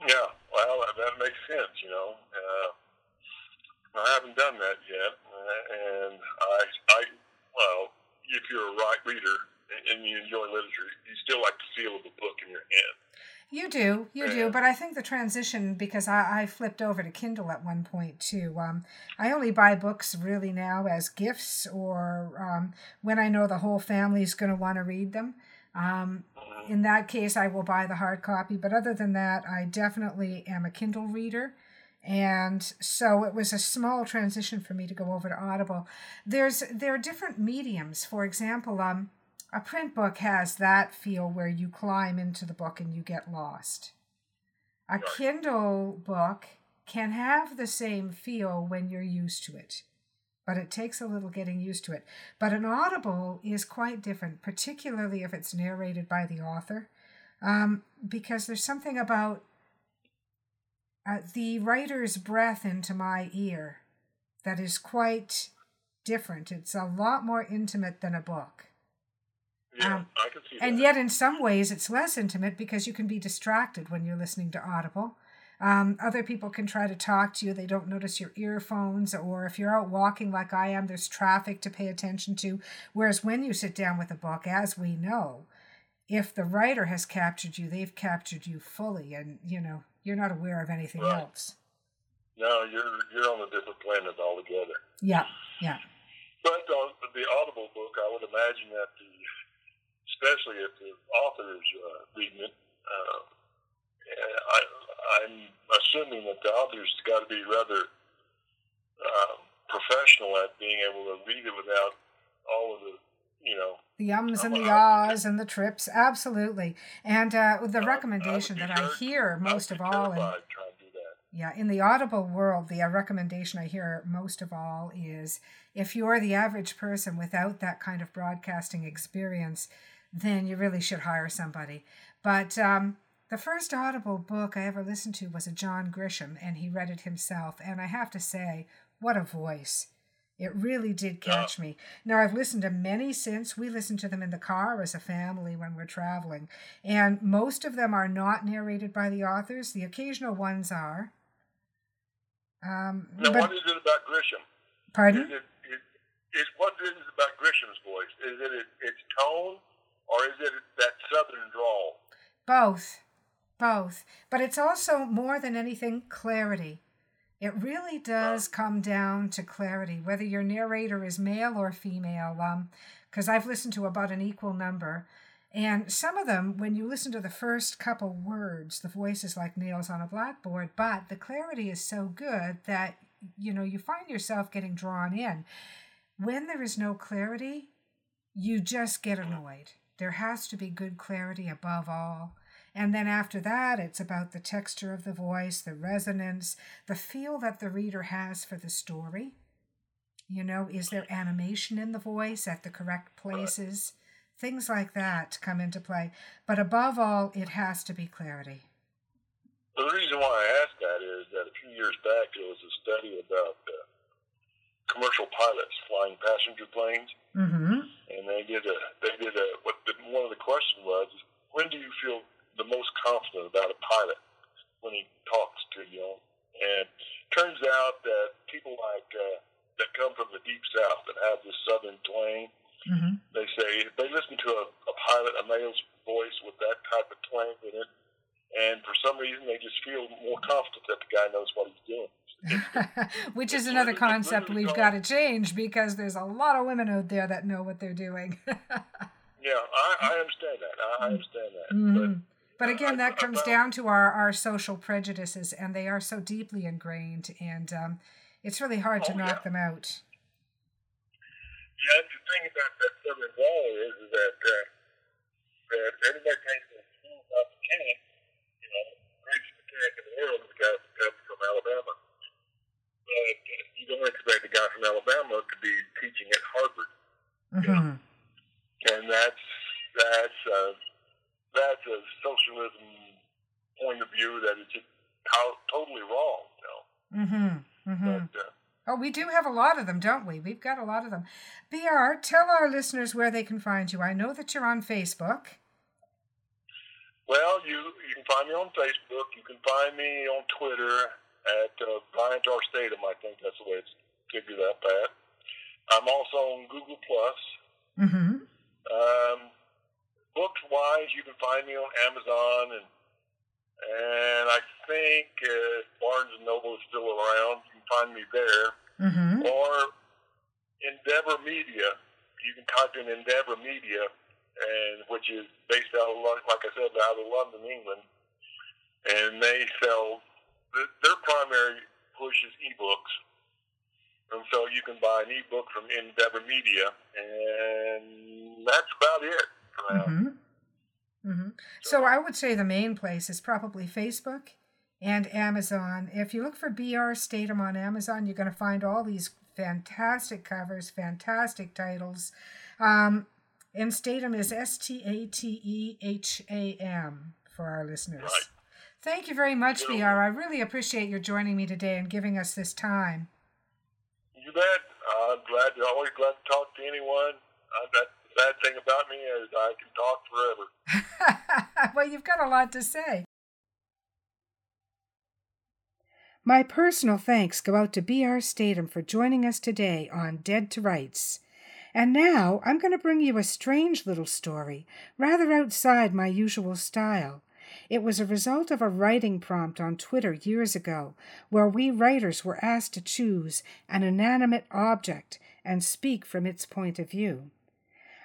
Yeah, well, that makes sense, you know. Uh, I haven't done that yet. Uh, and I, I, well, if you're a right reader and you enjoy literature, you still like the feel of the book in your hand. You do, you do, but I think the transition because I, I flipped over to Kindle at one point too. Um, I only buy books really now as gifts or um, when I know the whole family is going to want to read them. Um, mm-hmm. in that case, I will buy the hard copy. But other than that, I definitely am a Kindle reader. And so it was a small transition for me to go over to Audible. There's there are different mediums. For example, um, a print book has that feel where you climb into the book and you get lost. A Kindle book can have the same feel when you're used to it, but it takes a little getting used to it. But an Audible is quite different, particularly if it's narrated by the author, um, because there's something about uh, the writer's breath into my ear that is quite different. It's a lot more intimate than a book. Yeah, um, I can see and that. yet, in some ways, it's less intimate because you can be distracted when you're listening to Audible. Um, other people can try to talk to you. They don't notice your earphones, or if you're out walking like I am, there's traffic to pay attention to. Whereas when you sit down with a book, as we know, if the writer has captured you, they've captured you fully, and you know you're not aware of anything right. else. No, you're you're on a different planet altogether. Yeah, yeah. But on the Audible book, I would imagine that the especially if the author's uh, reading it. Uh, I, I'm assuming that the author's got to be rather uh, professional at being able to read it without all of the, you know, the ums and the ahs and the trips, absolutely. And uh, the recommendation that I hear most of all, in, yeah, in the Audible world, the uh, recommendation I hear most of all is if you're the average person without that kind of broadcasting experience, then you really should hire somebody. But um, the first Audible book I ever listened to was a John Grisham, and he read it himself. And I have to say, what a voice! It really did catch me. Now, I've listened to many since. We listen to them in the car as a family when we're traveling. And most of them are not narrated by the authors. The occasional ones are. Um, now, but, what is it about Grisham? Pardon? Is it, is, is, what is it about Grisham's voice? Is it its tone? or is it that southern drawl? Both. Both. But it's also more than anything clarity. It really does come down to clarity, whether your narrator is male or female, because um, I've listened to about an equal number. And some of them, when you listen to the first couple words, the voice is like nails on a blackboard, but the clarity is so good that, you know, you find yourself getting drawn in. When there is no clarity, you just get annoyed. There has to be good clarity above all. And then after that, it's about the texture of the voice, the resonance, the feel that the reader has for the story. You know, is there animation in the voice at the correct places? Things like that come into play. But above all, it has to be clarity. the reason why I asked that is that a few years back there was a study about uh, commercial pilots flying passenger planes Mm-hmm. And they did a they did a what the, one of the questions was when do you feel the most confident about a pilot when he talks to you? And turns out that people like uh, that come from the deep south that have this southern twang, mm-hmm. they say if they listen to a, a pilot, a male's voice with that type of twang in it, and for some reason they just feel more confident that the guy knows what he's doing. Which is another concept we've got to change because there's a lot of women out there that know what they're doing. yeah, I, I, understand that. I understand that. Mm-hmm. But But again, that comes down to our, our social prejudices, and they are so deeply ingrained, and um, it's really hard to oh, knock yeah. them out. Yeah, the thing about that southern wall is, is that uh, that everybody thinks that school about the tank, you know, greatest mechanic in the world is the guy from Alabama. But uh, you don't expect a guy from Alabama to be teaching at Harvard. Mm-hmm. You know? And that's that's uh, that's a socialism point of view that is just to- totally wrong. You know. Mm-hmm. Mm-hmm. But, uh, Oh, we do have a lot of them, don't we? We've got a lot of them. BR, tell our listeners where they can find you. I know that you're on Facebook. Well, you you can find me on Facebook. You can find me on Twitter at uh, Bryant R. Stratton. I think that's the way it's figured out, Pat. I'm also on Google Plus. Mm-hmm. Um, wise, you can find me on Amazon and and I think uh, Barnes and Noble is still around. You can find me there, mm-hmm. or Endeavor Media. You can type in Endeavor Media, and which is based out of like I said, out of London, England, and they sell their primary push is ebooks, and so you can buy an ebook from Endeavor Media, and that's about it. Mm-hmm. Mm-hmm. So I would say the main place is probably Facebook and Amazon. If you look for BR Stratton on Amazon, you're going to find all these fantastic covers, fantastic titles. Um, and Stratton is S T A T E H A M for our listeners. Right. Thank you very much, BR. I really appreciate your joining me today and giving us this time. You bet. I'm glad, always glad to talk to anyone. Uh, that bad thing about me is I can talk forever. well, you've got a lot to say. My personal thanks go out to B.R. Stratton for joining us today on Dead to Rights. And now I'm going to bring you a strange little story, rather outside my usual style. It was a result of a writing prompt on Twitter years ago, where we writers were asked to choose an inanimate object and speak from its point of view.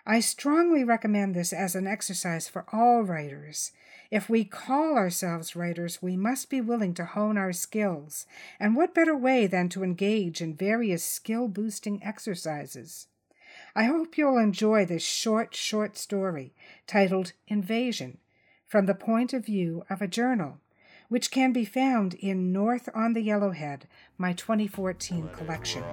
I strongly recommend this as an exercise for all writers. If we call ourselves writers, we must be willing to hone our skills, and what better way than to engage in various skill boosting exercises? I hope you'll enjoy this short, short story titled Invasion from the point of view of a journal, which can be found in North on the Yellowhead, my 2014 collection.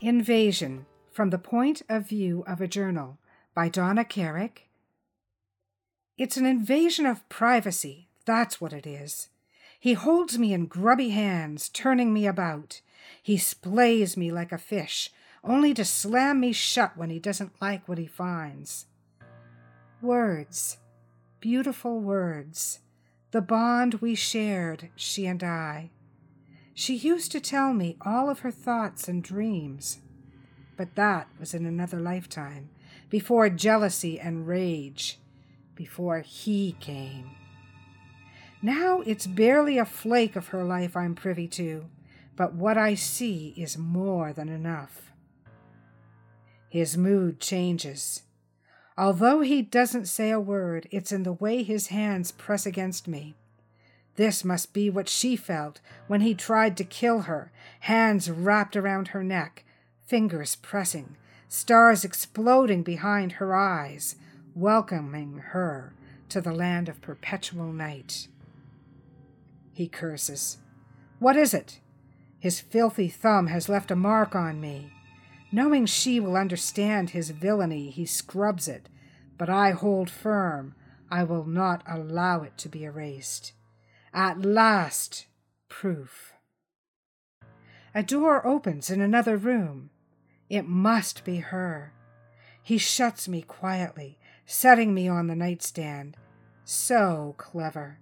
Invasion from the Point of View of a Journal by Donna Carrick. It's an invasion of privacy, that's what it is. He holds me in grubby hands, turning me about. He splays me like a fish, only to slam me shut when he doesn't like what he finds. Words, beautiful words, the bond we shared, she and I. She used to tell me all of her thoughts and dreams. But that was in another lifetime, before jealousy and rage, before he came. Now it's barely a flake of her life I'm privy to, but what I see is more than enough. His mood changes. Although he doesn't say a word, it's in the way his hands press against me. This must be what she felt when he tried to kill her, hands wrapped around her neck, fingers pressing, stars exploding behind her eyes, welcoming her to the land of perpetual night. He curses. What is it? His filthy thumb has left a mark on me. Knowing she will understand his villainy, he scrubs it, but I hold firm. I will not allow it to be erased. At last, proof. A door opens in another room. It must be her. He shuts me quietly, setting me on the nightstand. So clever.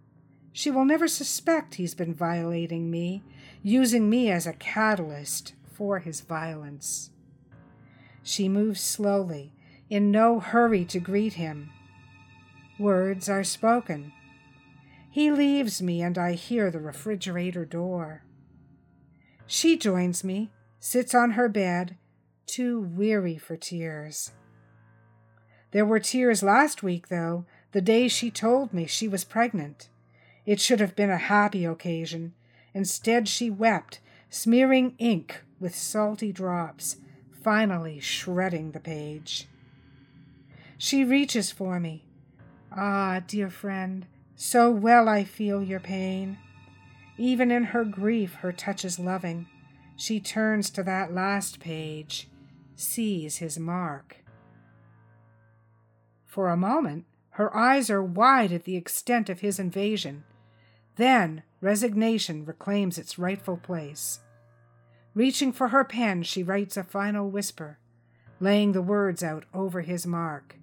She will never suspect he's been violating me, using me as a catalyst for his violence. She moves slowly, in no hurry to greet him. Words are spoken. He leaves me, and I hear the refrigerator door. She joins me, sits on her bed, too weary for tears. There were tears last week, though, the day she told me she was pregnant. It should have been a happy occasion. Instead, she wept, smearing ink with salty drops, finally shredding the page. She reaches for me. Ah, dear friend, so well I feel your pain. Even in her grief, her touch is loving. She turns to that last page, sees his mark. For a moment, her eyes are wide at the extent of his invasion. Then resignation reclaims its rightful place. Reaching for her pen, she writes a final whisper, laying the words out over his mark.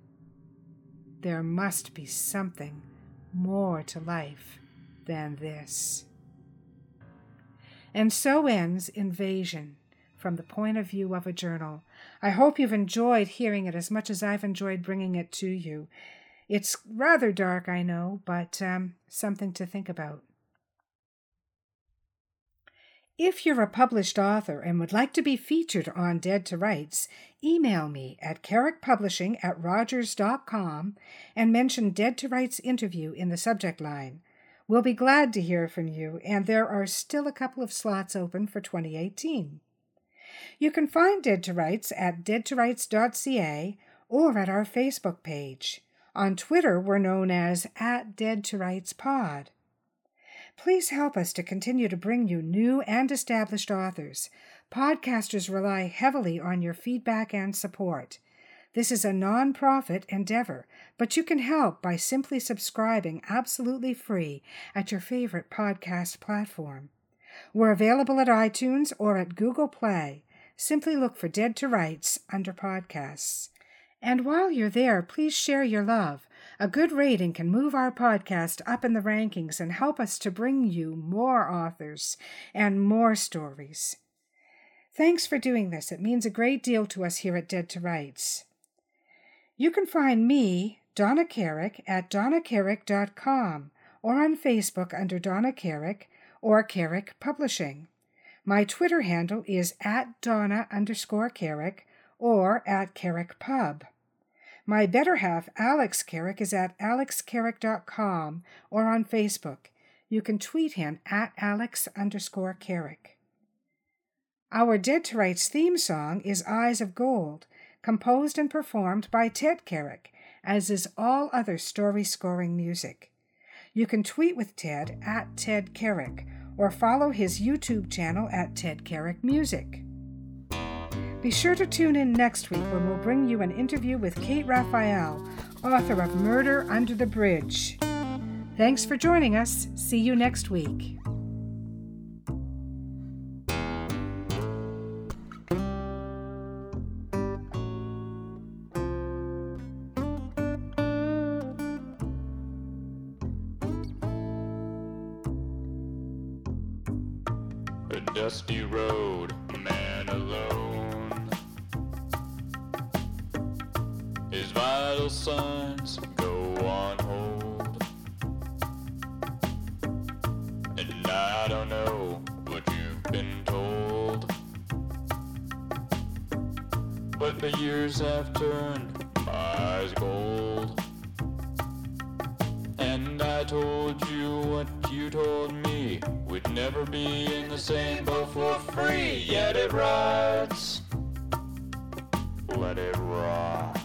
There must be something more to life than this. And so ends Invasion from the point of view of a journal. I hope you've enjoyed hearing it as much as I've enjoyed bringing it to you. It's rather dark, I know, but um, something to think about. If you're a published author and would like to be featured on Dead to Rights, email me at carrickpublishing at rogers.com and mention Dead to Rights interview in the subject line. We'll be glad to hear from you, and there are still a couple of slots open for 2018. You can find Dead to Rights at deadtorights.ca or at our Facebook page. On Twitter, we're known as at Dead to Rights Pod. Please help us to continue to bring you new and established authors. Podcasters rely heavily on your feedback and support. This is a non-profit endeavor, but you can help by simply subscribing absolutely free at your favorite podcast platform. We're available at iTunes or at Google Play. Simply look for Dead to Rights under podcasts. And while you're there, please share your love. A good rating can move our podcast up in the rankings and help us to bring you more authors and more stories. Thanks for doing this. It means a great deal to us here at Dead to Rights. You can find me, Donna Carrick, at donnacarrick.com or on Facebook under Donna Carrick or Carrick Publishing. My Twitter handle is at Donna underscore Carrick or at Carrick Pub. My better half, Alex Carrick, is at alexcarrick.com or on Facebook. You can tweet him at alex underscore Carrick. Our Dead to Rights theme song is Eyes of Gold, composed and performed by Ted Carrick, as is all other story scoring music. You can tweet with Ted at Ted Carrick or follow his YouTube channel at Ted Carrick Music. Be sure to tune in next week when we'll bring you an interview with Kate Raphael, author of Murder Under the Bridge. Thanks for joining us. See you next week. Vital signs go on hold. And I don't know what you've been told. But the years have turned my eyes gold. And I told you what you told me. We'd never be in the same boat for free. Yet it rides. Let it ride.